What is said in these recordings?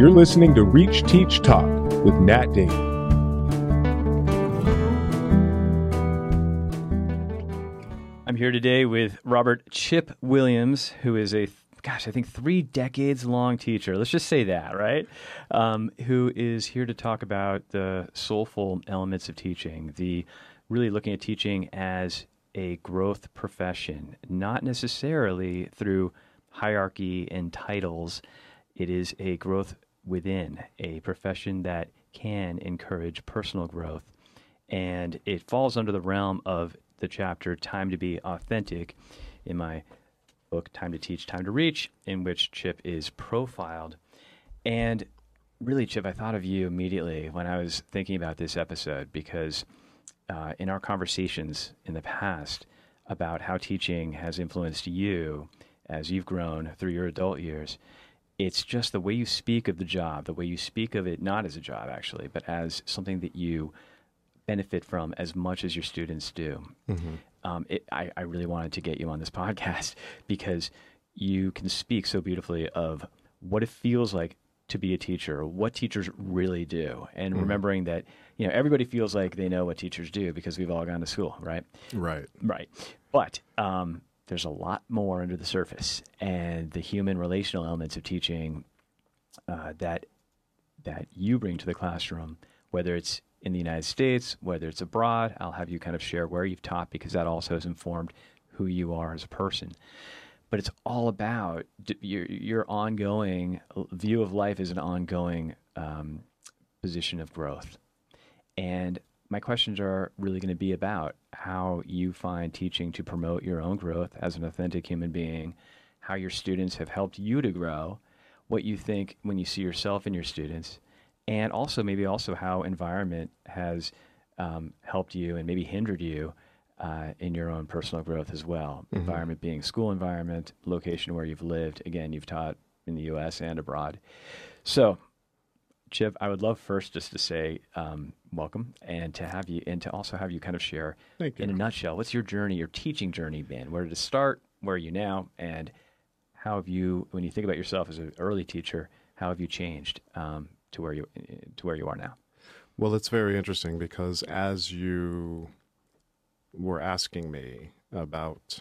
You're listening to Reach Teach Talk with Nat Damon. I'm here today with Robert Chip Williams, who is a gosh, I think three decades long teacher. Let's just say that, right? Um, who is here to talk about the soulful elements of teaching, the really looking at teaching as a growth profession, not necessarily through hierarchy and titles. It is a growth within, a profession that can encourage personal growth. And it falls under the realm of the chapter Time to Be Authentic in my book, Time to Teach, Time to Reach, in which Chip is profiled. And really, Chip, I thought of you immediately when I was thinking about this episode because uh, in our conversations in the past about how teaching has influenced you as you've grown through your adult years, it's just the way you speak of the job, the way you speak of it not as a job actually, but as something that you benefit from as much as your students do. Mm-hmm. Um, it, I, I really wanted to get you on this podcast because you can speak so beautifully of what it feels like to be a teacher, what teachers really do, and mm. remembering that you know everybody feels like they know what teachers do because we've all gone to school, right? Right. Right. But um, there's a lot more under the surface, and the human relational elements of teaching uh, that that you bring to the classroom, whether it's in the United States, whether it's abroad, I'll have you kind of share where you've taught because that also has informed who you are as a person. But it's all about your your ongoing view of life as an ongoing um, position of growth, and my questions are really going to be about how you find teaching to promote your own growth as an authentic human being, how your students have helped you to grow, what you think when you see yourself in your students, and also maybe also how environment has um, helped you and maybe hindered you uh, in your own personal growth as well. Mm-hmm. Environment being school environment, location where you've lived. Again, you've taught in the U.S. and abroad. So Chip, I would love first just to say um, welcome and to have you, and to also have you kind of share in a nutshell what's your journey, your teaching journey been? Where did it start? Where are you now? And how have you, when you think about yourself as an early teacher, how have you changed um, to where you to where you are now? Well, it's very interesting because as you were asking me about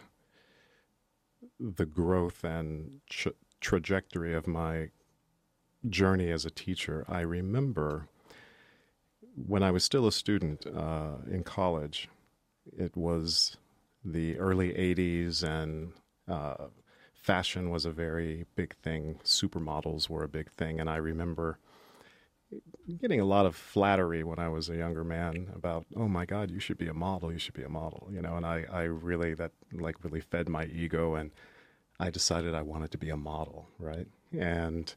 the growth and tra- trajectory of my journey as a teacher, I remember when I was still a student uh, in college, it was the early 80s and uh, fashion was a very big thing. Supermodels were a big thing. And I remember getting a lot of flattery when I was a younger man about, oh my God, you should be a model. You should be a model. You know, and I, I really, that like really fed my ego. And I decided I wanted to be a model, right? And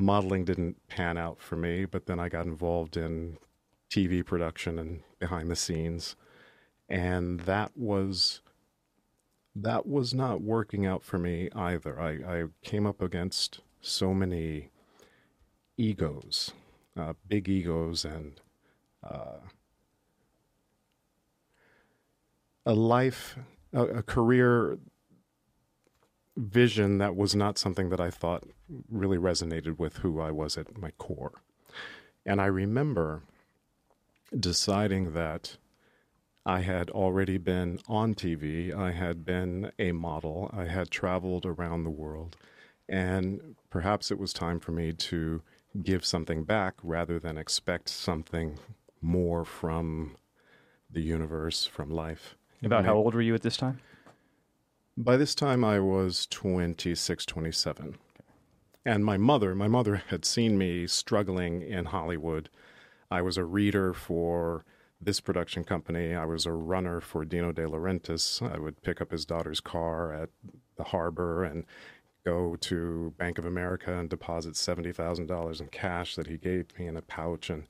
modeling didn't pan out for me, but then I got involved in TV production and behind the scenes, and that was that was not working out for me either. I, I came up against so many egos, uh, big egos, and uh, a life, a, a career vision that was not something that I thought really resonated with who I was at my core. And I remember deciding that I had already been on TV, I had been a model, I had traveled around the world, and perhaps it was time for me to give something back rather than expect something more from the universe, from life. About how old were you at this time? By this time, I was 26, 27. And my mother, my mother had seen me struggling in Hollywood. I was a reader for this production company. I was a runner for Dino De Laurentiis. I would pick up his daughter's car at the harbor and go to Bank of America and deposit $70,000 in cash that he gave me in a pouch. And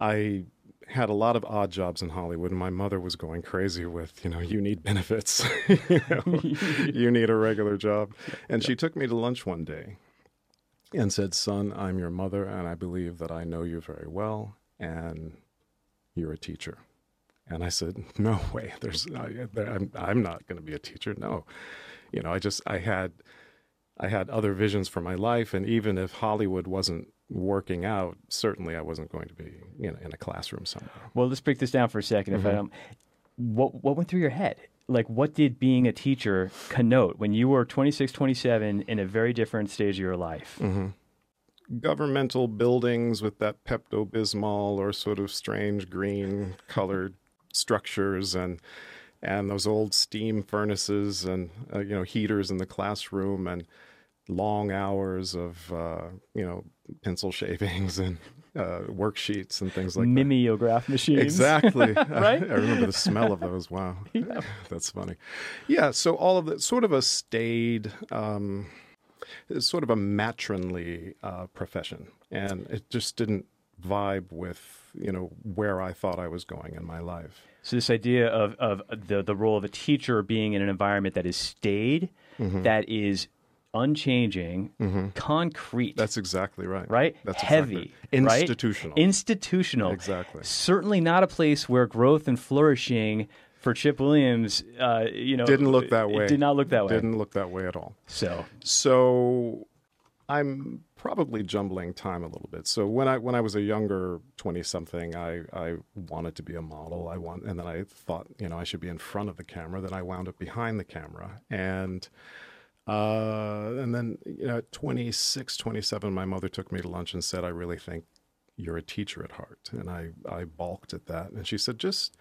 I had a lot of odd jobs in Hollywood, and my mother was going crazy with, you know, you need benefits, you, know, you need a regular job. And she took me to lunch one day and said, Son, I'm your mother, and I believe that I know you very well, and you're a teacher. And I said, No way. There's, I, I'm, I'm not going to be a teacher. No, you know, I just, I had I had other visions for my life, and even if Hollywood wasn't working out, certainly I wasn't going to be you know in a classroom somewhere. Well, let's break this down for a 2nd If I don't, what what went through your head? Like, what did being a teacher connote when you were 26, 27 in a very different stage of your life? hmm Governmental buildings with that Pepto Bismol or sort of strange green colored structures and and those old steam furnaces and uh, you know heaters in the classroom and long hours of uh, you know pencil shavings and uh, worksheets and things like that. Mimeograph machines. Exactly. Right? I, remember the smell of those. Wow. That's funny. Yeah. So all of that sort of a staid, um, it's sort of a matronly uh, profession. And it just didn't vibe with, you know, where I thought I was going in my life. So this idea of, of the, the role of a teacher being in an environment that is staid, that is unchanging, concrete. Mm-hmm. That's exactly right. right? That's Heavy, exactly right. right? Institutional. Institutional. Exactly. Certainly not a place where growth and flourishing for Chip Williams, uh, you know, Didn't look that way. Did not look that way. Didn't look that way at all. So So I'm probably jumbling time a little bit. So when I when I was a younger twenty something, I I wanted to be a model. I want, and then I thought, you know, I should be in front of the camera. Then I wound up behind the camera, and uh, and then you know, at 26, 27, my mother took me to lunch and said, "I really think you're a teacher at heart," and I I balked at that, and she said, "Just."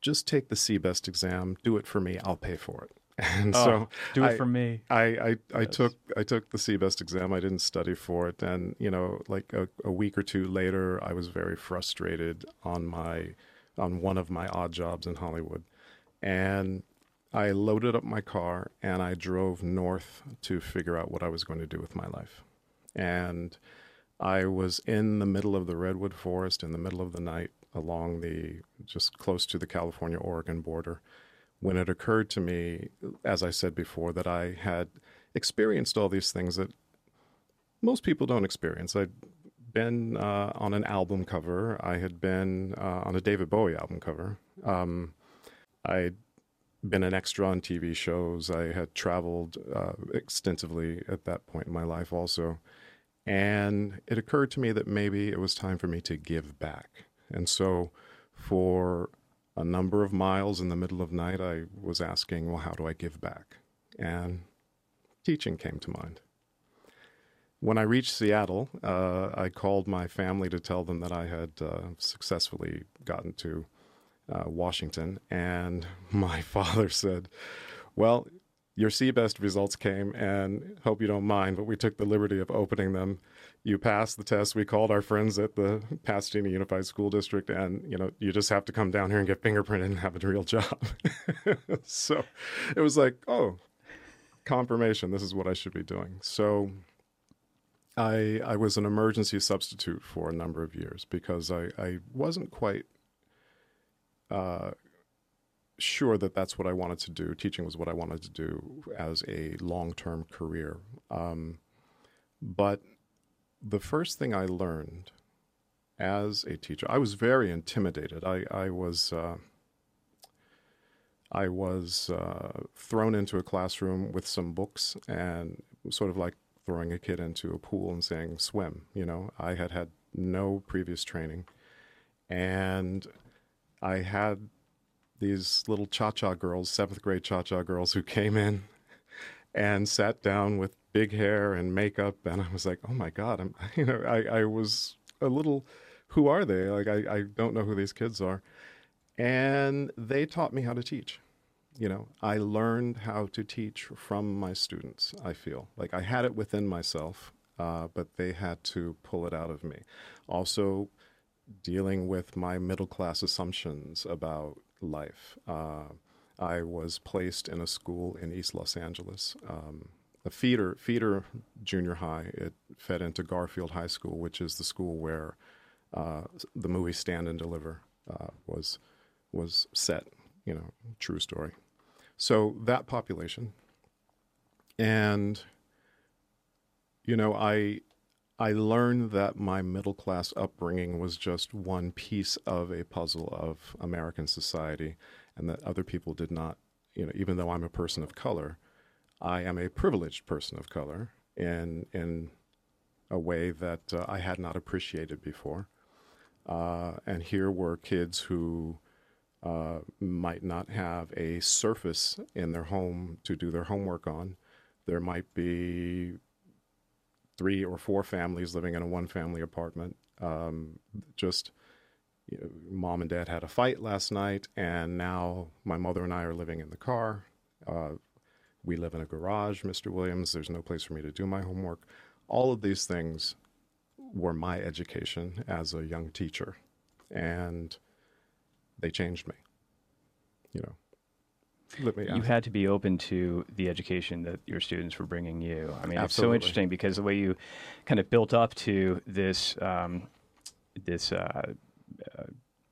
Just take the CBEST exam, do it for me, I'll pay for it. And Oh, so do it I- for me. I I, I took I took the CBEST exam. I didn't study for it, and you know, like a, a week or two later, I was very frustrated on my on one of my odd jobs in Hollywood, and I loaded up my car and I drove north to figure out what I was going to do with my life, and I was in the middle of the redwood forest in the middle of the night along the just close to the California Oregon border when it occurred to me, as I said before, that I had experienced all these things that most people don't experience. I'd been uh, on an album cover, I had been uh, on a David Bowie album cover. Um, I'd been an extra on TV shows. I had traveled uh, extensively at that point in my life, also. And it occurred to me that maybe it was time for me to give back. And so, for a number of miles in the middle of night, I was asking, well, how do I give back? And teaching came to mind. When I reached Seattle, uh, I called my family to tell them that I had uh, successfully gotten to uh, Washington. And my father said, Well, your CBEST results came, and hope you don't mind, but we took the liberty of opening them. You passed the test. We called our friends at the Pasadena Unified School District, and you know, you just have to come down here and get fingerprinted and have a real job. so it was like, oh, confirmation. This is what I should be doing. So I I was an emergency substitute for a number of years because I I wasn't quite uh, sure that that's what I wanted to do. Teaching was what I wanted to do as a long term career. Um, but the first thing I learned as a teacher, I was very intimidated. I I was. Uh, I was uh, thrown into a classroom with some books and sort of like throwing a kid into a pool and saying swim you know i had had no previous training and i had these little cha-cha girls seventh grade cha-cha girls who came in and sat down with big hair and makeup and i was like oh my god i'm you know i, I was a little who are they? Like I, I don't know who these kids are. And they taught me how to teach. You know i learned how to teach from my students i feel. Like i had it within myself uh, but they had to pull it out of me. Also dealing with my middle class assumptions about life. Uh, i was placed in a school in east los angeles um, a feeder feeder junior high. It fed into garfield high school which is the school where uh, the movie stand and deliver uh, was was set you know true story. So that population. And you know i i learned that my middle class upbringing was just one piece of a puzzle of american society and that other people did not you know even though i'm a person of color I am a privileged person of color in in a way that uh, I had not appreciated before. Uh, and here were kids who uh, might not have a surface in their home to do their homework on. There might be three or four families living in a one family apartment. Um, just you know, mom and dad had a fight last night, and now my mother and I are living in the car. Uh, we live in a garage, Mr. Williams. There's no place for me to do my homework. All of these things were my education as a young teacher, and they changed me. You know, let me. You had to be open to the education that your students were bringing you. I mean, it's so interesting because the way you kind of built up to this um, this uh, uh,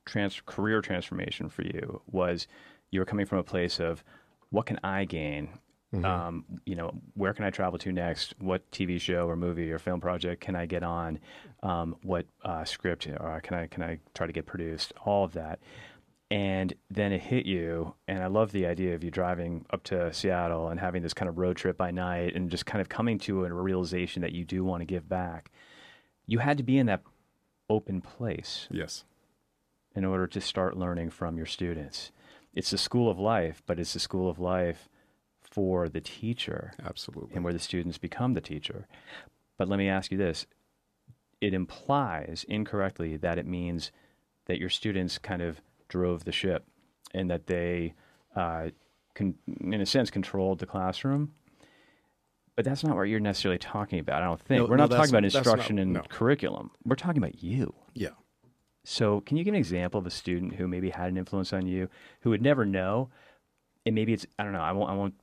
trans- career transformation for you was you were coming from a place of what can I gain? Um, you know, where can I travel to next? What TV show or movie or film project can I get on? Um, what uh, script or can I can I try to get produced? All of that and then it hit you and i love the idea of you driving up to seattle and having this kind of road trip by night and just kind of coming to a realization that you do want to give back you had to be in that open place Yes, in order to start learning from your students it's the school of life but it's the school of life for the teacher absolutely. and where the students become the teacher. But let me ask you this it implies incorrectly that it means that your students kind of drove the ship and that they, uh, con- in a sense, controlled the classroom. But that's not what you're necessarily talking about, I don't think. No, We're no, not talking about that's not- instruction and no. curriculum. We're talking about you. Yeah. So, can you give an example of a student who maybe had an influence on you, who would never know, and maybe it's I don't know. I won't I won't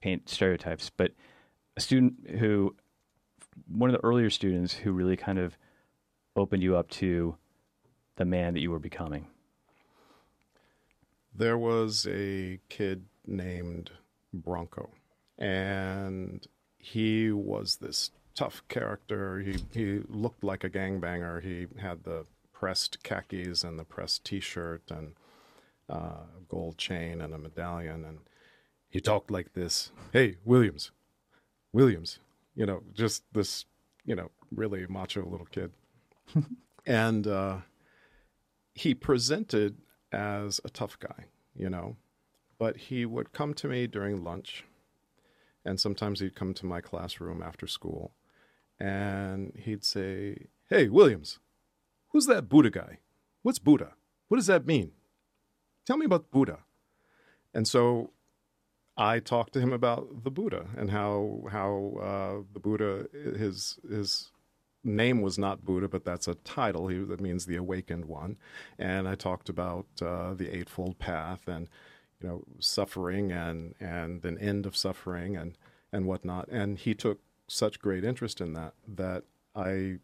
paint stereotypes, but a student who, one of the earlier students who really kind of opened you up to the man that you were becoming. There was a kid named Bronco, and he was this tough character. He he looked like a gangbanger. He had the pressed khakis and the pressed T-shirt and uh, gold chain and a medallion, and he talked like this. Hey, Williams, Williams, you know, just this, you know, really macho little kid, and uh, he presented as a tough guy, you know, but he would come to me during lunch, and sometimes he'd come to my classroom after school, and he'd say, "Hey, Williams, who's that Buddha guy? What's Buddha? What does that mean? Tell me about Buddha." And so I talked to him about the Buddha and how how uh, the Buddha his his name was not Buddha, but that's a title. He, that means the awakened one. And I talked about uh, the Eightfold Path and you know suffering and and an end of suffering and and whatnot. And he took such great interest in that that I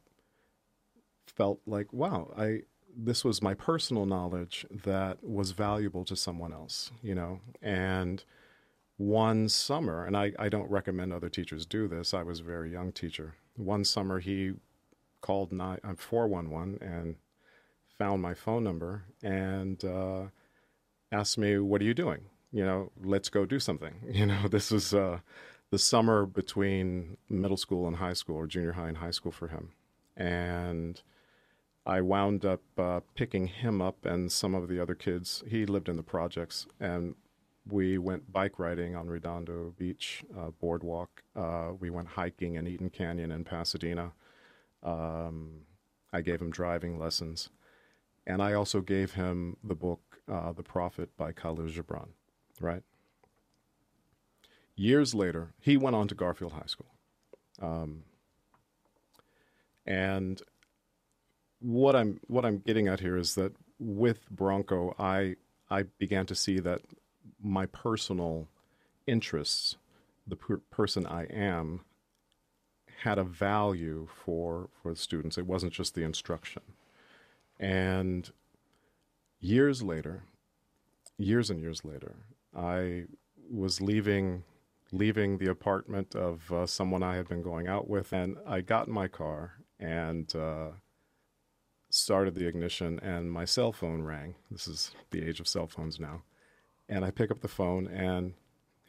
felt like wow, I this was my personal knowledge that was valuable to someone else, you know, and one summer, and I, I don't recommend other teachers do this. I was a very young teacher. One summer, he called nine, uh, 411 and found my phone number and uh, asked me, What are you doing? You know, let's go do something. You know, this was uh, the summer between middle school and high school, or junior high and high school for him. And I wound up uh, picking him up and some of the other kids. He lived in the projects, and we went bike riding on Redondo Beach uh, boardwalk. Uh, we went hiking in Eaton Canyon in Pasadena. Um, I gave him driving lessons, and I also gave him the book uh, "The Prophet" by Kahlil Gibran. Right. Years later, he went on to Garfield High School, um, and what I'm what I'm getting at here is that with Bronco, I I began to see that my personal interests, the per- person I am, had a value for for the students. It wasn't just the instruction. And years later, years and years later, I was leaving leaving the apartment of uh, someone I had been going out with, and I got in my car and. Uh, started the ignition and my cell phone rang. This is the age of cell phones now. And I pick up the phone and,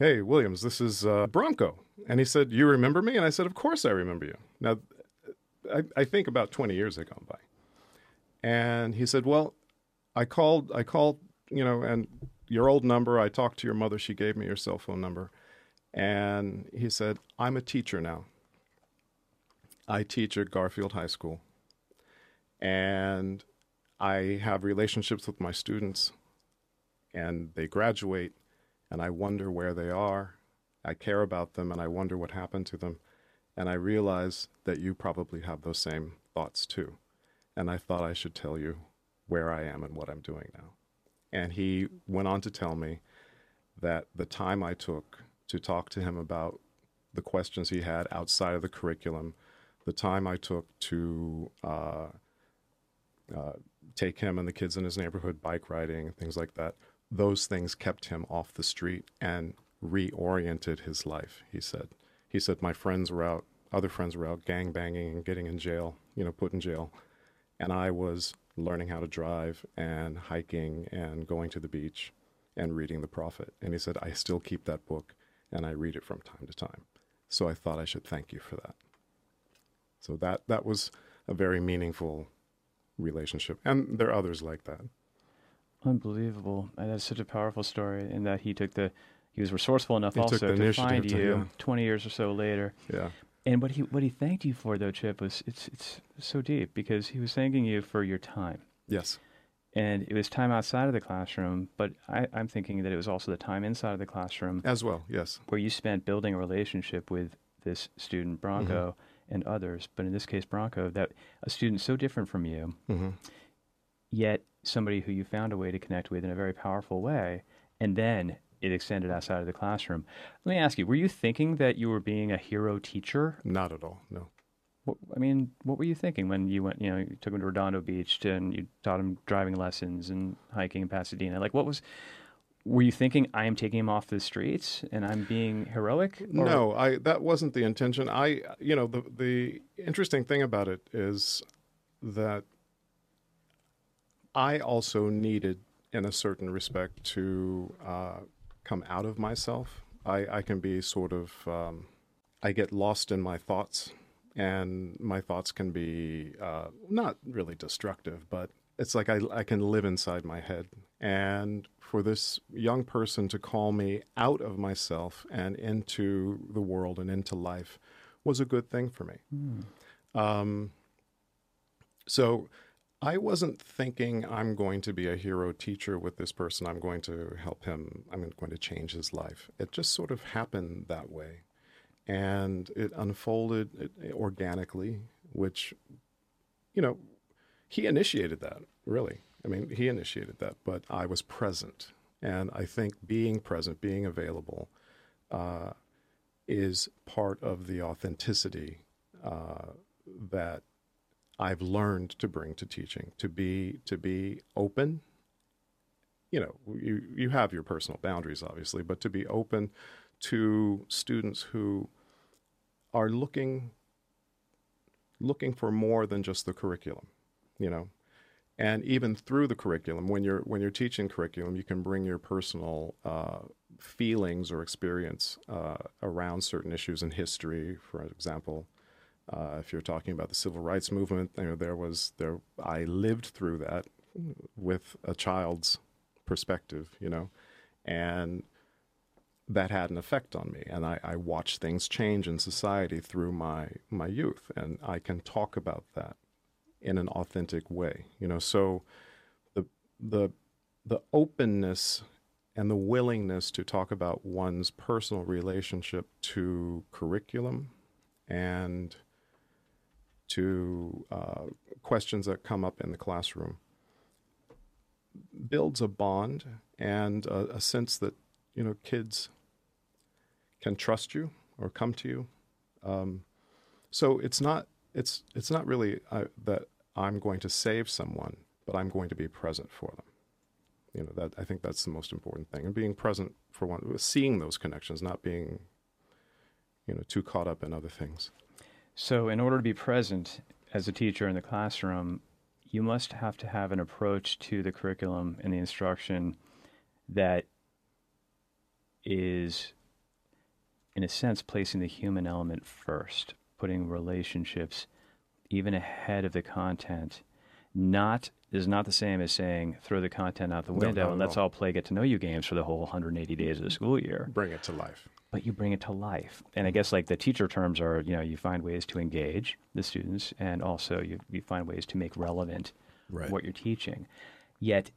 "Hey, Williams, this is uh, Bronco," and he said, "You remember me?" And I said, "Of course I remember you." Now, I, I think about twenty years had gone by, and he said, "Well, I called. I called. You know, and your old number. I talked to your mother. She gave me your cell phone number." And he said, I'm a teacher now. I teach at Garfield High School. And I have relationships with my students, and they graduate, and I wonder where they are. I care about them, and I wonder what happened to them. And I realize that you probably have those same thoughts too. And I thought I should tell you where I am and what I'm doing now. And he went on to tell me that the time I took to talk to him about the questions he had outside of the curriculum, the time I took to uh, uh, take him and the kids in his neighborhood bike riding and things like that, those things kept him off the street and reoriented his life, he said. He said, My friends were out, other friends were out gang banging and getting in jail, you know, put in jail. And I was learning how to drive and hiking and going to the beach and reading the prophet. And he said, I still keep that book and I read it from time to time. So I thought I should thank you for that. So that that was a very meaningful relationship, and there are others like that. Unbelievable! And that's such a powerful story. In that he took the he was resourceful enough He also to find to- you yeah. twenty years or so later. Yeah, And what he what he thanked you for though, Chip, was it's it's so deep because he was thanking you for your time. yes, And it was time outside of the classroom, but I, I'm thinking that it was also the time inside of the classroom as well. Yes, where you spent building a relationship with this student Bronco Mm-hmm. and others, but in this case Bronco, that a student so different from you, hmm yet somebody who you found a way to connect with in a very powerful way, and then it extended outside of the classroom. Let me ask you: Were you thinking that you were being a hero teacher? not at all. No. What, I mean, what were you thinking when you went? You know, you took him to Redondo Beach to, and you taught him driving lessons and hiking in Pasadena. Like, what was? Were you thinking I am taking him off the streets and I'm being heroic? Or- No, I that wasn't the intention. I you know the the interesting thing about it is that I also needed, in a certain respect, to uh, come out of myself. I, I can be sort of um, I get lost in my thoughts, and my thoughts can be uh, not really destructive, but it's like I, I can live inside my head. And for this young person to call me out of myself and into the world and into life was a good thing for me. Um, so I wasn't thinking I'm going to be a hero teacher with this person. I'm going to help him. I'm going to change his life. It just sort of happened that way. And it unfolded organically, which, you know, he initiated that, really. I mean, he initiated that, but I was present. And I think being present, being available, uh, is part of the authenticity uh, that I've learned to bring to teaching. To be to be open. You know, you you have your personal boundaries, obviously, but to be open to students who are looking looking for more than just the curriculum. You know, and even through the curriculum when you're when you're teaching curriculum you can bring your personal uh, feelings or experience uh, around certain issues in history for example uh, if you're talking about the civil rights movement you know there was there i lived through that with a child's perspective you know and that had an effect on me. And I, I watched things change in society through my my youth and i can talk about that in an authentic way you know. So the the the openness and the willingness to talk about one's personal relationship to curriculum and to uh, questions that come up in the classroom builds a bond and a, a sense that you know kids can trust you or come to you um, so it's not it's it's not really uh, that I'm going to save someone, but I'm going to be present for them. You know that I think that's the most important thing, and being present for one, seeing those connections, not being, you know, too caught up in other things. So, in order to be present as a teacher in the classroom, you must have to have an approach to the curriculum and the instruction that is in a sense, placing the human element first, putting relationships even ahead of the content. Not is not the same as saying throw the content out the No, window not and let's all. all play get to know you games for the whole 180 days of the school year. Bring it to life. But you bring it to life. And I guess like the teacher terms are, you know, you find ways to engage the students and also you, you find ways to make relevant Right. what you're teaching. Yet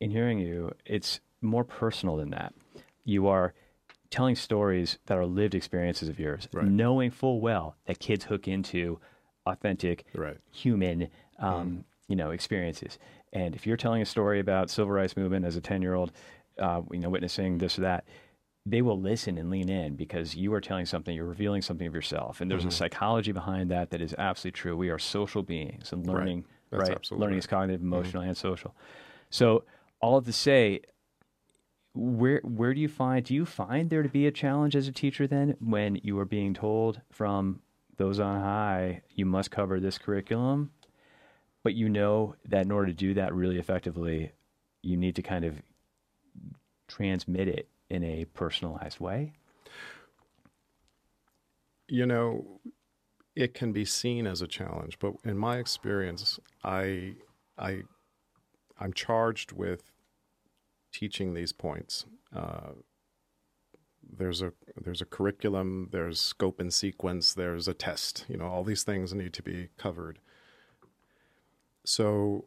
in hearing you, it's more personal than that. You are telling stories that are lived experiences of yours, Right. knowing full well that kids hook into authentic Right. human um, you know experiences. And if you're telling a story about civil rights movement as a 10 year old, uh, you know, witnessing this or that, they will listen and lean in because you are telling something, you're revealing something of yourself, and there's Mm-hmm. a psychology behind that that is absolutely true. We are social beings, and learning, right? absolutely Learning right. is cognitive, emotional, and social. So, all of to say, where where do you find do you find there to be a challenge as a teacher then when you are being told from those on high you must cover this curriculum but you know that in order to do that really effectively you need to kind of transmit it in a personalized way You know, it can be seen as a challenge, but in my experience, I, I, I'm charged with teaching these points. Uh, there's a there's a curriculum, there's scope and sequence, there's a test. You know, all these things need to be covered. So,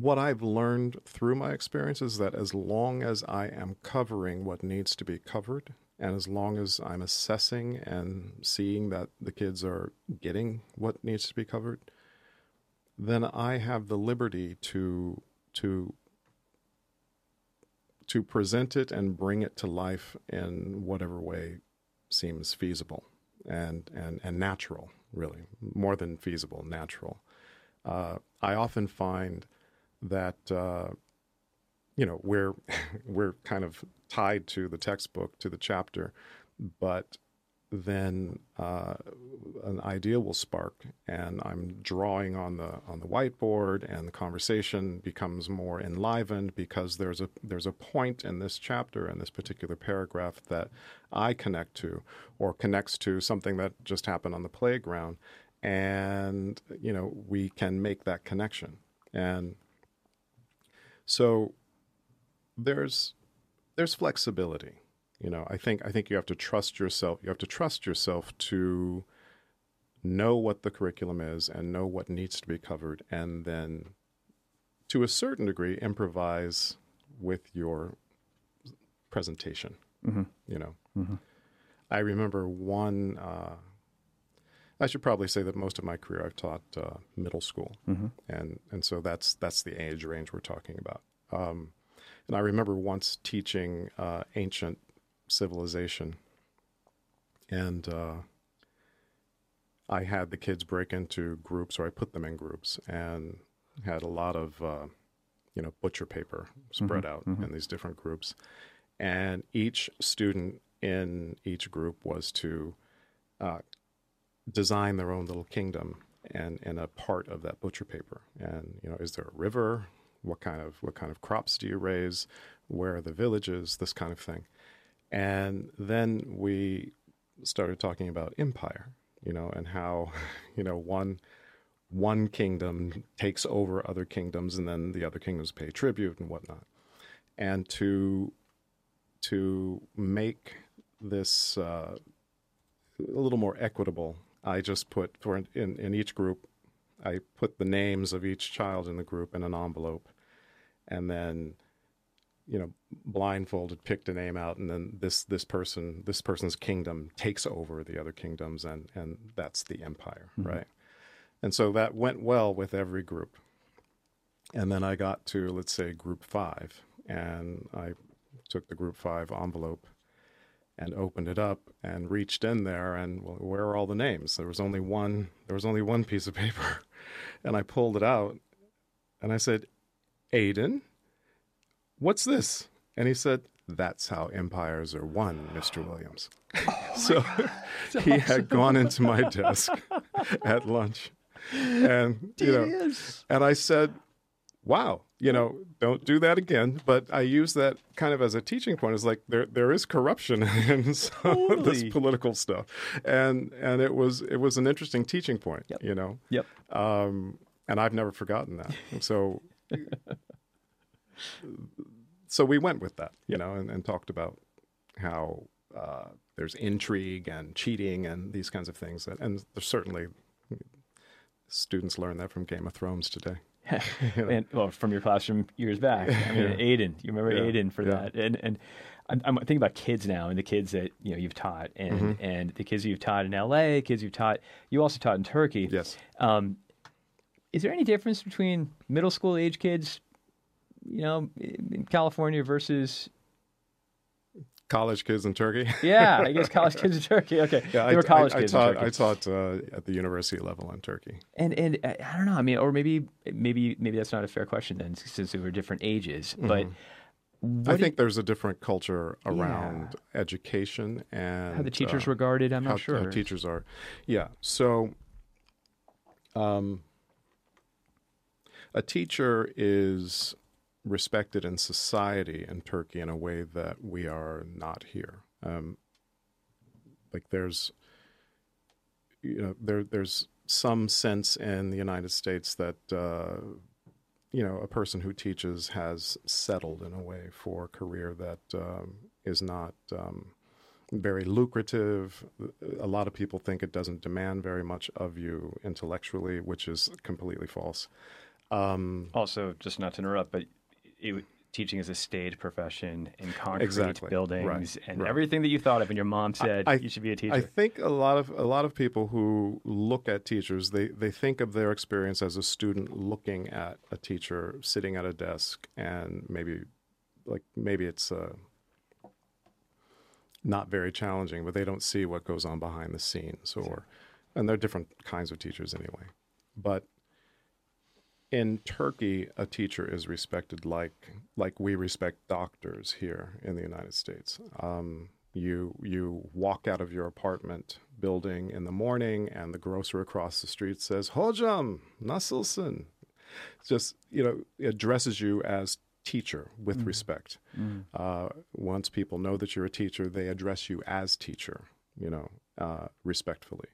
what I've learned through my experience is that as long as I am covering what needs to be covered, and as long as I'm assessing and seeing that the kids are getting what needs to be covered, then I have the liberty to to to present it and bring it to life in whatever way seems feasible and and and natural, really more than feasible, natural. Uh, I often find that uh, you know we're we're kind of tied to the textbook to the chapter but then uh, an idea will spark and i'm drawing on the on the whiteboard and the conversation becomes more enlivened because there's a there's a point in this chapter in this particular paragraph that i connect to or connects to something that just happened on the playground. And you know we can make that connection. And so there's there's flexibility. You know, I think I think you have to trust yourself. You have to trust yourself to know what the curriculum is and know what needs to be covered, and then to a certain degree improvise with your presentation. You know, I remember one. Uh, I should probably say that most of my career I've taught uh, middle school, and and so that's that's the age range we're talking about. Um, and I remember once teaching uh, ancient civilization, and uh, I had the kids break into groups, or I put them in groups, and had a lot of uh, you know butcher paper spread out in these different groups, and each student in each group was to uh, design their own little kingdom and, and a part of that butcher paper. And you know, is there a river? What kind of what kind of crops do you raise? Where are the villages? This kind of thing. And then we started talking about empire, you know, and how, you know, one one kingdom takes over other kingdoms and then the other kingdoms pay tribute and whatnot. And to to make this uh, a little more equitable, I just put for in, in each group, I put the names of each child in the group in an envelope, and then, you know, blindfolded, picked a name out, and then this this person this person's kingdom takes over the other kingdoms, and and that's the empire, mm-hmm. right? And so that went well with every group. And then I got to let's say group five, and I took the group five envelope and opened it up and reached in there and well, where are all the names? There was only one there was only one piece of paper. And i pulled it out and i said aiden what's this? And he said that's how empires are won mr williams. So he had gone into my desk at lunch and you know and i said wow, you know, don't do that again. But I use that kind of as a teaching point. It's like there there is corruption in some of this political stuff, and and it was it was an interesting teaching point. Yep. You know, Yep. um, and I've never forgotten that. So. So we went with that, you know, and, and talked about how uh, there's intrigue and cheating and these kinds of things, and, and certainly students learn that from Game of Thrones today. And well, from your classroom years back. I mean, Aiden, you remember Yeah. Aiden for Yeah. that, and and I'm, I'm thinking about kids now and the kids that you know you've taught, and Mm-hmm. and the kids you've taught in L.A., kids you've taught, you also taught in Turkey. Yes. Um, is there any difference between middle school age kids, you know, in California versus College kids in Turkey. yeah, I guess college kids in Turkey. Okay, Yeah, they I, were college I, kids I taught, Turkey. I taught uh, at the university level in Turkey. And and uh, I don't know. I mean, or maybe maybe maybe that's not a fair question then, since we were different ages. But Mm-hmm. I think there's a different culture around education and how the teachers uh, regarded, I'm not how, sure. how teachers are. Yeah. So, um, a teacher is respected in society in Turkey in a way that we are not here. Um, like there's, you know, there there's some sense in the United States that. Uh, you know, a person who teaches has settled in a way for a career that um, is not um, very lucrative. A lot of people think it doesn't demand very much of you intellectually, which is completely false. Um, Also, just not to interrupt, but it, teaching is a staid profession in concrete Exactly. buildings Right. and Right. everything that you thought of, and your mom said I- you should be a teacher. I think a lot of a lot of people who look at teachers, they they think of their experience as a student looking at a teacher sitting at a desk, and maybe like maybe it's uh, not very challenging, but they don't see what goes on behind the scenes, or and there are different kinds of teachers anyway, but. In Turkey, a teacher is respected like like we respect doctors here in the United States. Um, you you walk out of your apartment building in the morning, and the grocer across the street says, "Hocam, nasılsın?" Just you know, addresses you as teacher with respect. Uh, once people know that you're a teacher, they address you as teacher. You know, uh, respectfully.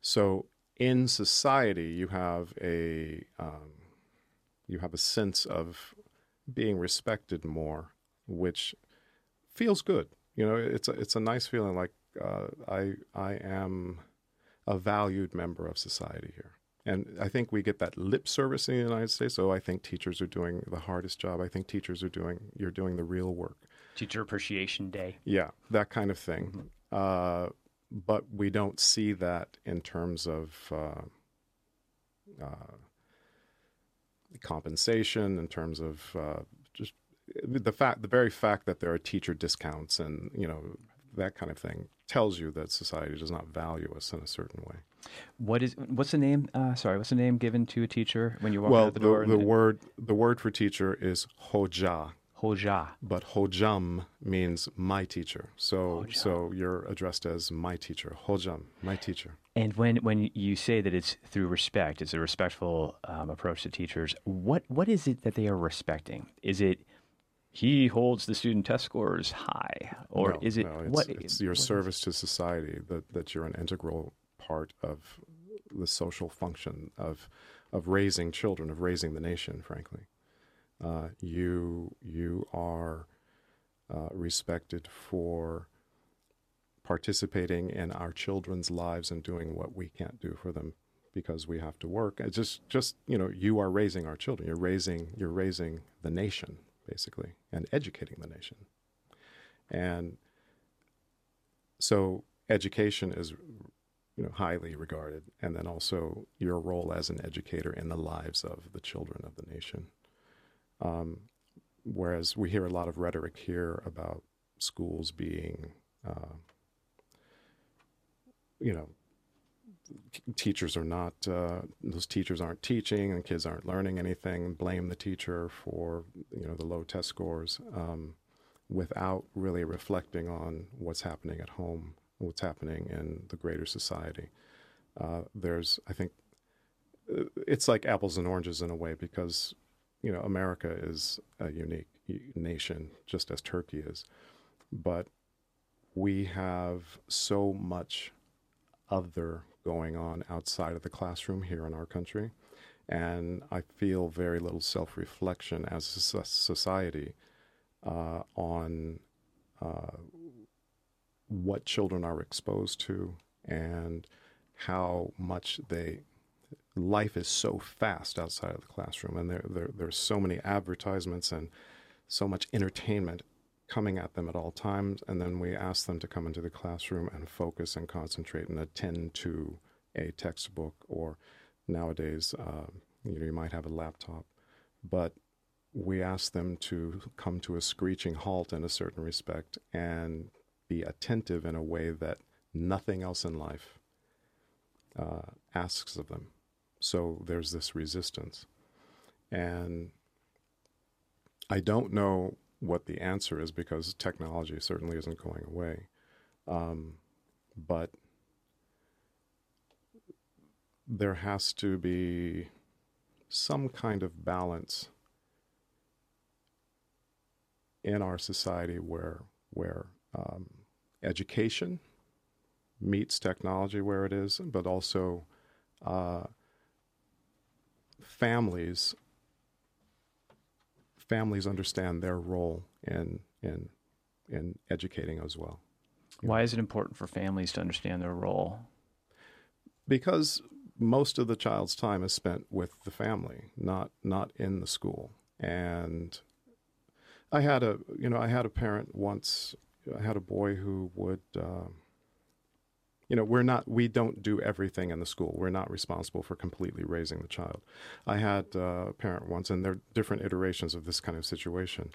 So in society, you have a um, you have a sense of being respected more, which feels good. You know, it's a, it's a nice feeling. Like uh, I I am a valued member of society here, and I think we get that lip service in the United States. Oh, I think teachers are doing the hardest job. I think teachers are doing you're doing the real work. Teacher Appreciation Day. Yeah, that kind of thing. Uh, but we don't see that in terms of uh, uh, compensation, in terms of uh, just the fact, the very fact that there are teacher discounts and you know that kind of thing tells you that society does not value us in a certain way. What is what's the name? Uh, sorry, what's the name given to a teacher when you walk well, out the the, door? the word the word for teacher is hoja. Hoja. but hojam means my teacher. So so you're addressed as my teacher. Hojam, my teacher. And when, when you say that it's through respect, it's a respectful um, approach to teachers. What what is it that they are respecting? Is it he holds the student test scores high, or No, is it no, it's, what? it's your what service to society that, that you're an integral part of the social function of of raising children, of raising the nation. Frankly, uh, you you are uh, respected for participating in our children's lives and doing what we can't do for them because we have to work. It's just just you know you are raising our children. You're raising you're raising the nation basically and educating the nation. And so education is you know highly regarded and then also your role as an educator in the lives of the children of the nation. Um, whereas we hear a lot of rhetoric here about schools being uh, you know teachers are not uh, those teachers aren't teaching and kids aren't learning anything blame the teacher for you know the low test scores um, without really reflecting on what's happening at home what's happening in the greater society. Uh, there's i think uh, it's like apples and oranges in a way because you know, America is a unique nation, just as Turkey is, but we have so much other going on outside of the classroom here in our country. And I feel very little self reflection as a society uh, on uh, what children are exposed to and how much they life is so fast outside of the classroom and there, there there's so many advertisements and so much entertainment coming at them at all times and then we ask them to come into the classroom and focus and concentrate and attend to a textbook or nowadays uh, you know you might have a laptop but we ask them to come to a screeching halt in a certain respect and be attentive in a way that nothing else in life uh, asks of them. So there's this resistance. And I don't know what the answer is because technology certainly isn't going away. Um, but there has to be some kind of balance in our society where where um, education meets technology where it is, but also uh, families families understand their role in in in educating as well. Why is it important for families to understand their role? Because most of the child's time is spent with the family, not not in the school. And I had a you know I had a parent once. I had a boy who would. Uh, you know, we're not, we don't do everything in the school. We're not responsible for completely raising the child. I had a parent once, and there are different iterations of this kind of situation,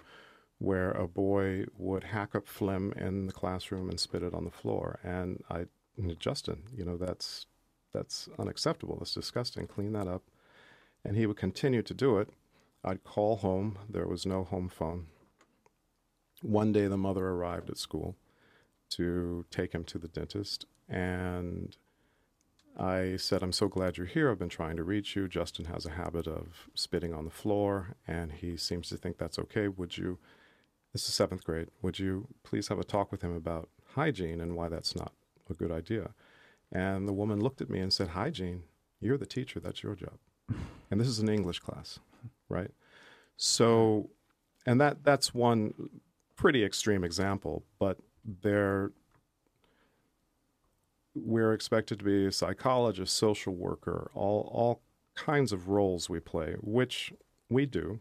where a boy would hack up phlegm in the classroom and spit it on the floor. And I, Justin, you know, that's that's unacceptable. That's disgusting. Clean that up. And he would continue to do it. I'd call home. There was no home phone. One day, the mother arrived at school to take him to the dentist, and I said, I'm so glad you're here. I've been trying to reach you. Justin has a habit of spitting on the floor, and he seems to think that's okay. Would you, this is seventh grade, would you please have a talk with him about hygiene and why that's not a good idea? And the woman looked at me and said, Hygiene, you're the teacher, that's your job. and this is an English class, right? So, and that that's one pretty extreme example, but there we're expected to be a psychologist, social worker, all all kinds of roles we play, which we do.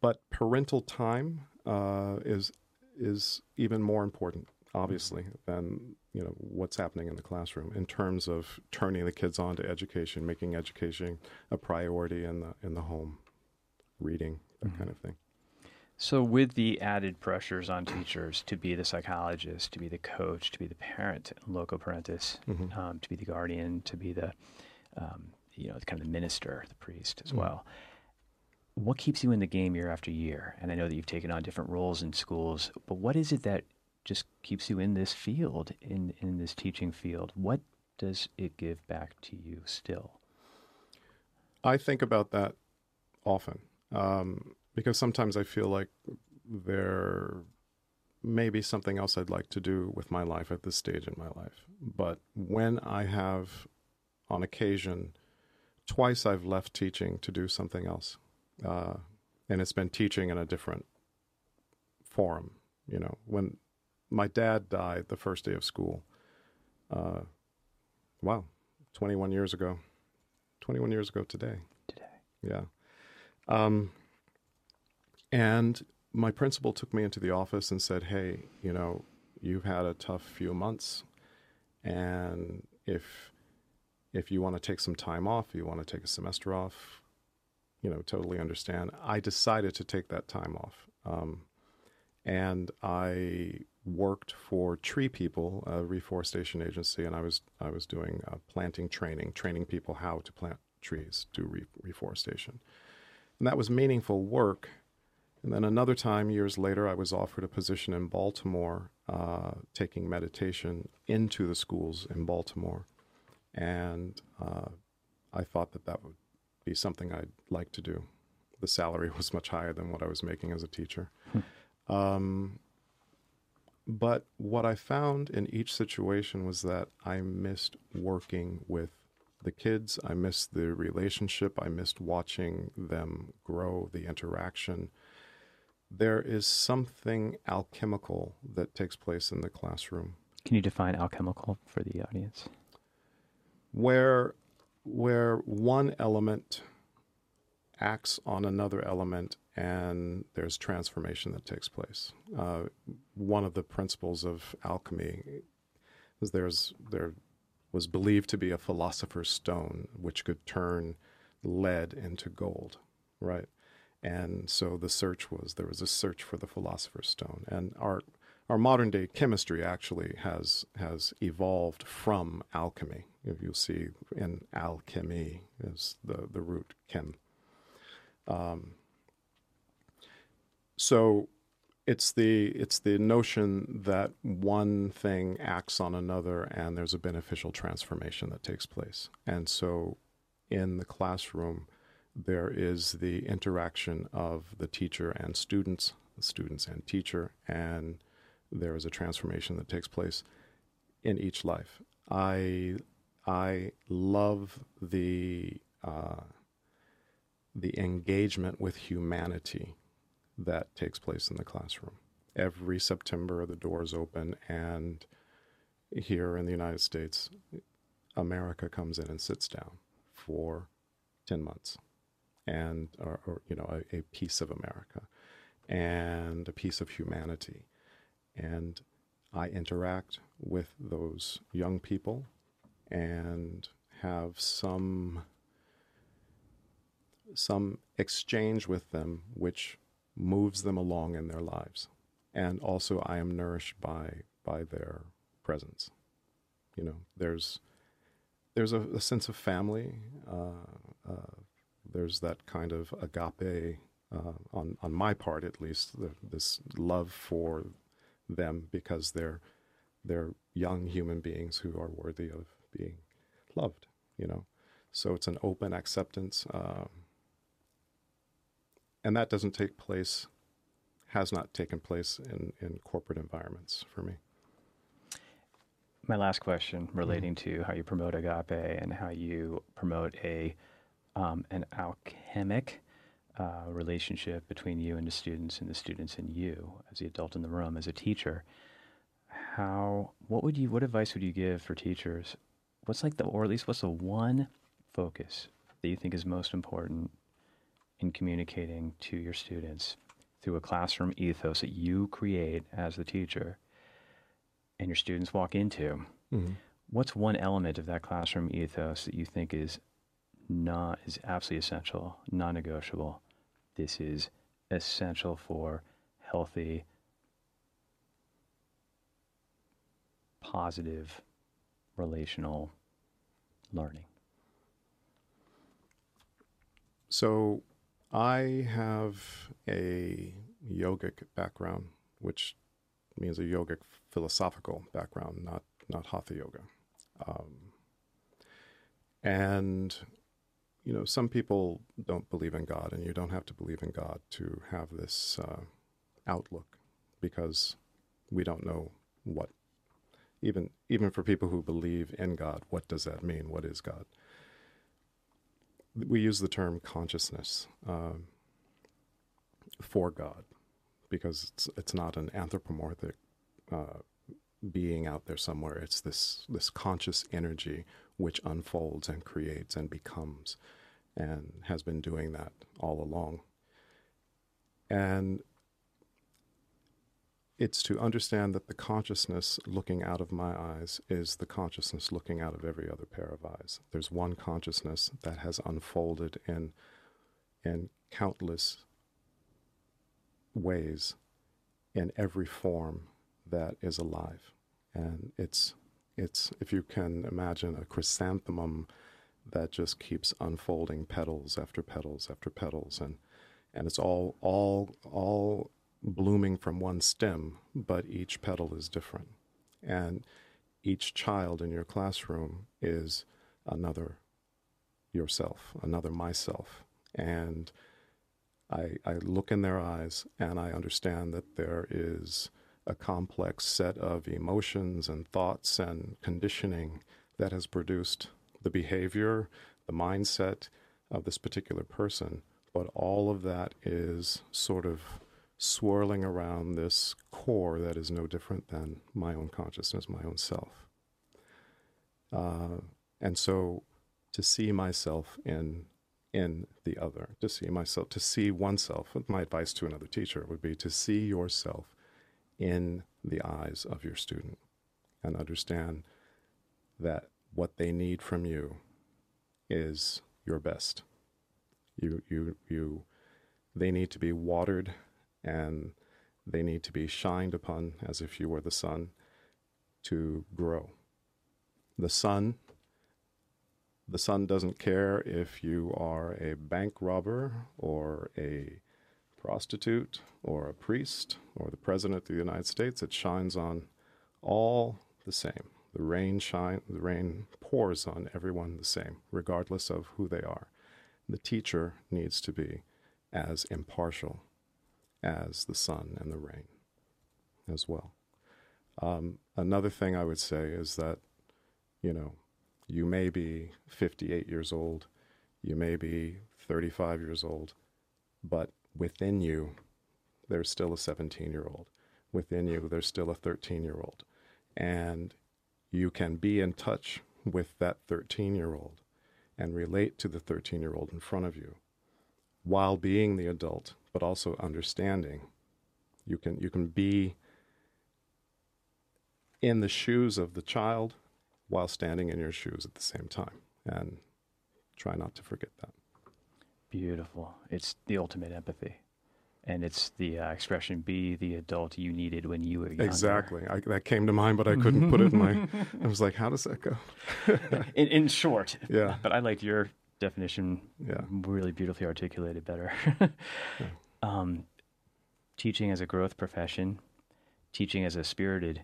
But parental time uh, is is even more important, obviously, than you know what's happening in the classroom in terms of turning the kids on to education, making education a priority in the in the home, reading that mm-hmm. kind of thing. So, with the added pressures on teachers to be the psychologist, to be the coach, to be the parent, loco parentis, mm-hmm. um, to be the guardian, to be the, um, you know, kind of the minister, the priest as mm-hmm. well. What keeps you in the game year after year? And I know that you've taken on different roles in schools, but what is it that just keeps you in this field, in in this teaching field? What does it give back to you still? I think about that often. Um, because sometimes I feel like there may be something else I'd like to do with my life at this stage in my life. But when I have, on occasion, twice I've left teaching to do something else, uh, and it's been teaching in a different forum. You know, when my dad died the first day of school, uh, wow, 21 years ago, 21 years ago today. Today. Yeah. Um, and my principal took me into the office and said, Hey, you know, you've had a tough few months. And if if you want to take some time off, you want to take a semester off, you know, totally understand. I decided to take that time off. Um, and I worked for Tree People, a reforestation agency, and I was I was doing uh, planting training, training people how to plant trees, do re- reforestation, and that was meaningful work and then another time, years later, I was offered a position in Baltimore, uh, taking meditation into the schools in Baltimore. And uh, I thought that that would be something I'd like to do. The salary was much higher than what I was making as a teacher. Um, but what I found in each situation was that I missed working with the kids. I missed the relationship. I missed watching them grow, the interaction. There is something alchemical that takes place in the classroom Can you define alchemical for the audience? where where one element acts on another element and there's transformation that takes place. Uh, one of the principles of alchemy is there's there was believed to be a philosopher's stone which could turn lead into gold, right? And so the search was there was a search for the philosopher's stone, and our our modern day chemistry actually has has evolved from alchemy. If you'll see in alchemy is the the root chem. Um, so it's the it's the notion that one thing acts on another and there's a beneficial transformation that takes place. And so in the classroom there is the interaction of the teacher and students, students and teacher, and there is a transformation that takes place in each life. I I love the uh, the engagement with humanity that takes place in the classroom. Every September, the doors open, and here in the United States, America comes in and sits down for ten months, and or, or you know a, a piece of America, and a piece of humanity, and I interact with those young people, and have some some exchange with them, which moves them along in their lives. And also, I am nourished by by their presence. You know, there's there's a, a sense of family. Uh, uh, there's that kind of agape uh, on on my part, at least, the, this love for them because they're they're young human beings who are worthy of being loved. You know, so it's an open acceptance. Um, and that doesn't take place has not taken place in, in corporate environments for me My last question relating to how you promote agape and how you promote a um, an alchemic uh, relationship between you and the students and the students and you as the adult in the room as a teacher. How what would you what advice would you give for teachers? What's like the or at least what's the one focus that you think is most important in communicating to your students through a classroom ethos that you create as the teacher and your students walk into? What's one element of that classroom ethos that you think is not is absolutely essential, non-negotiable? This is essential for healthy, positive, relational learning. so i have a yogic background which means a yogic philosophical background not not hatha yoga um, and you know some people don't believe in god and you don't have to believe in god to have this uh, outlook because we don't know what even even for people who believe in god what does that mean? What is god? We use the term consciousness um, for god because it's it's not an anthropomorphic uh, being out there somewhere. It's this this conscious energy which unfolds and creates and becomes and has been doing that all along and it's to understand that the consciousness looking out of my eyes is the consciousness looking out of every other pair of eyes. There's one consciousness that has unfolded in in countless ways in every form that is alive. And it's it's if you can imagine a chrysanthemum that just keeps unfolding petals after petals after petals and and it's all all all blooming from one stem, but each petal is different. And each child in your classroom is another yourself, another myself. And I, I look in their eyes and I understand that there is a complex set of emotions and thoughts and conditioning that has produced the behavior, the mindset of this particular person. But all of that is sort of swirling around this core that is no different than my own consciousness, my own self. Uh, and so to see myself in in the other, to see myself, to see oneself. My advice to another teacher would be to see yourself in the eyes of your student and understand that what they need from you is your best. You, you, you, they need to be watered and they need to be shined upon as if you were the sun to grow. The sun the sun doesn't care if you are a bank robber or a prostitute or a priest or the president of the United States. It shines on all the same. The rain shine the rain pours on everyone the same, regardless of who they are. The teacher needs to be as impartial as the sun and the rain as well. Um, another thing I would say is that, you know, you may be 58 years old, you may be 35 years old, but within you, there's still a 17 year old. Within you, there's still a 13 year old. And you can be in touch with that 13 year old and relate to the 13 year old in front of you while being the adult, but also understanding. You can, you can be in the shoes of the child while standing in your shoes at the same time. And try not to forget that. Beautiful. It's the ultimate empathy. And it's the uh, expression be the adult you needed when you were younger. Exactly. I, that came to mind, but I couldn't put it in my. I was like, how does that go? in, in short. Yeah. But I liked your definition. Yeah. Really beautifully articulated better. yeah. um, teaching as a growth profession, teaching as a spirited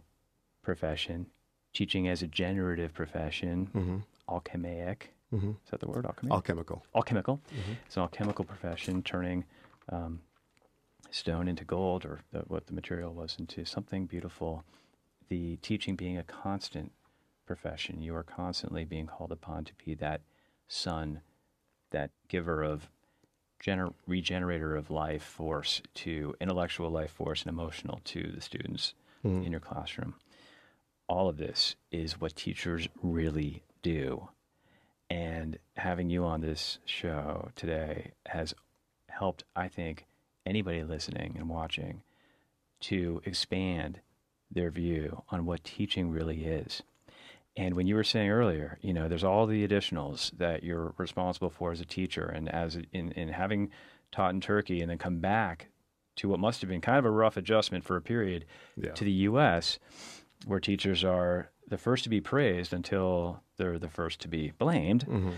profession, teaching as a generative profession, mm-hmm. alchemaic. Mm-hmm. Is that the word? Alchemy? Alchemical. Alchemical. Mm-hmm. It's an alchemical profession, turning um, stone into gold, or the, what the material was, into something beautiful. The teaching being a constant profession. You are constantly being called upon to be that sun, that giver of gener- regenerator of life force to intellectual life force and emotional to the students Mm-hmm. in your classroom all of this is what teachers really do. And having you on this show today has helped, I think, anybody listening and watching to expand their view on what teaching really is. And when you were saying earlier, you know, there's all the additionals that you're responsible for as a teacher, and as in, in having taught in Turkey and then come back to what must have been kind of a rough adjustment for a period Yeah. to the U.S where teachers are the first to be praised until they're the first to be blamed. Mm-hmm.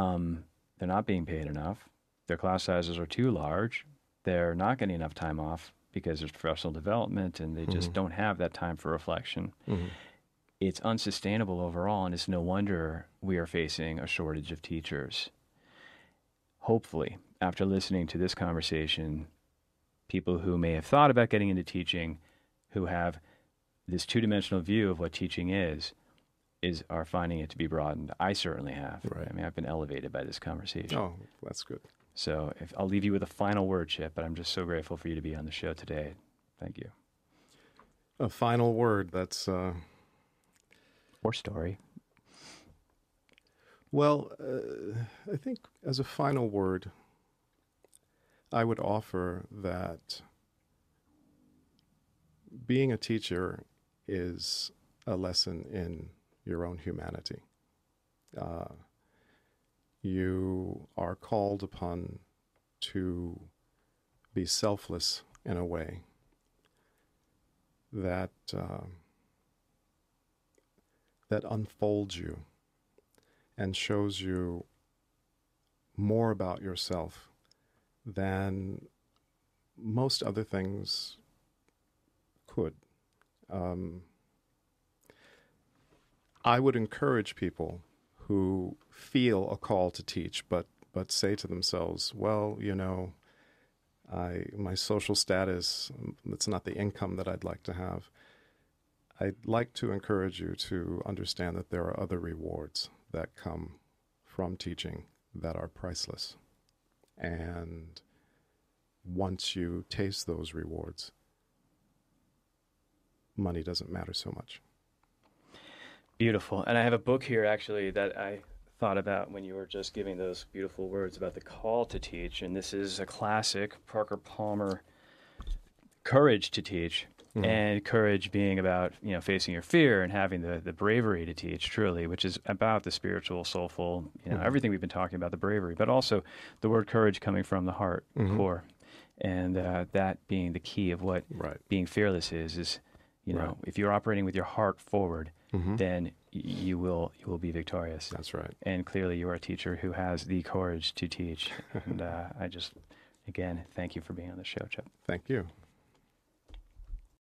Um, they're not being paid enough. Their class sizes are too large. They're not getting enough time off because there's professional development and they just Mhm. don't have that time for reflection. Mm-hmm. It's unsustainable overall, and it's no wonder we are facing a shortage of teachers. Hopefully, after listening to this conversation, people who may have thought about getting into teaching, who have this two-dimensional view of what teaching is is are finding it to be broadened. I certainly have. Right. I mean, I've been elevated by this conversation. Oh, that's good. So, if I'll leave you with a final word, Chip, but I'm just so grateful for you to be on the show today. Thank you. A final word. That's uh, Or story. well. Uh, I think as a final word, I would offer that being a teacher is a lesson in your own humanity. Uh, you are called upon to be selfless in a way that uh, that unfolds you and shows you more about yourself than most other things could. Um, I would encourage people who feel a call to teach, but but say to themselves, "Well, you know, I my social status it's not the income that I'd like to have." I'd like to encourage you to understand that there are other rewards that come from teaching that are priceless. And once you taste those rewards, money doesn't matter so much. Beautiful. And I have a book here actually that I thought about when you were just giving those beautiful words about the call to teach. And this is a classic Parker Palmer Courage to Teach. Mm-hmm. And courage being about you know facing your fear and having the, the bravery to teach truly, which is about the spiritual, soulful, you know, mm-hmm. everything we've been talking about, the bravery, but also the word courage coming from the heart mm-hmm. core, and uh, that being the key of what right. being fearless is. Is you know right. if you're operating with your heart forward, mm-hmm. then you will you will be victorious. That's right. And clearly, you are a teacher who has the courage to teach. and uh, I just again thank you for being on the show, Chip. Thank you.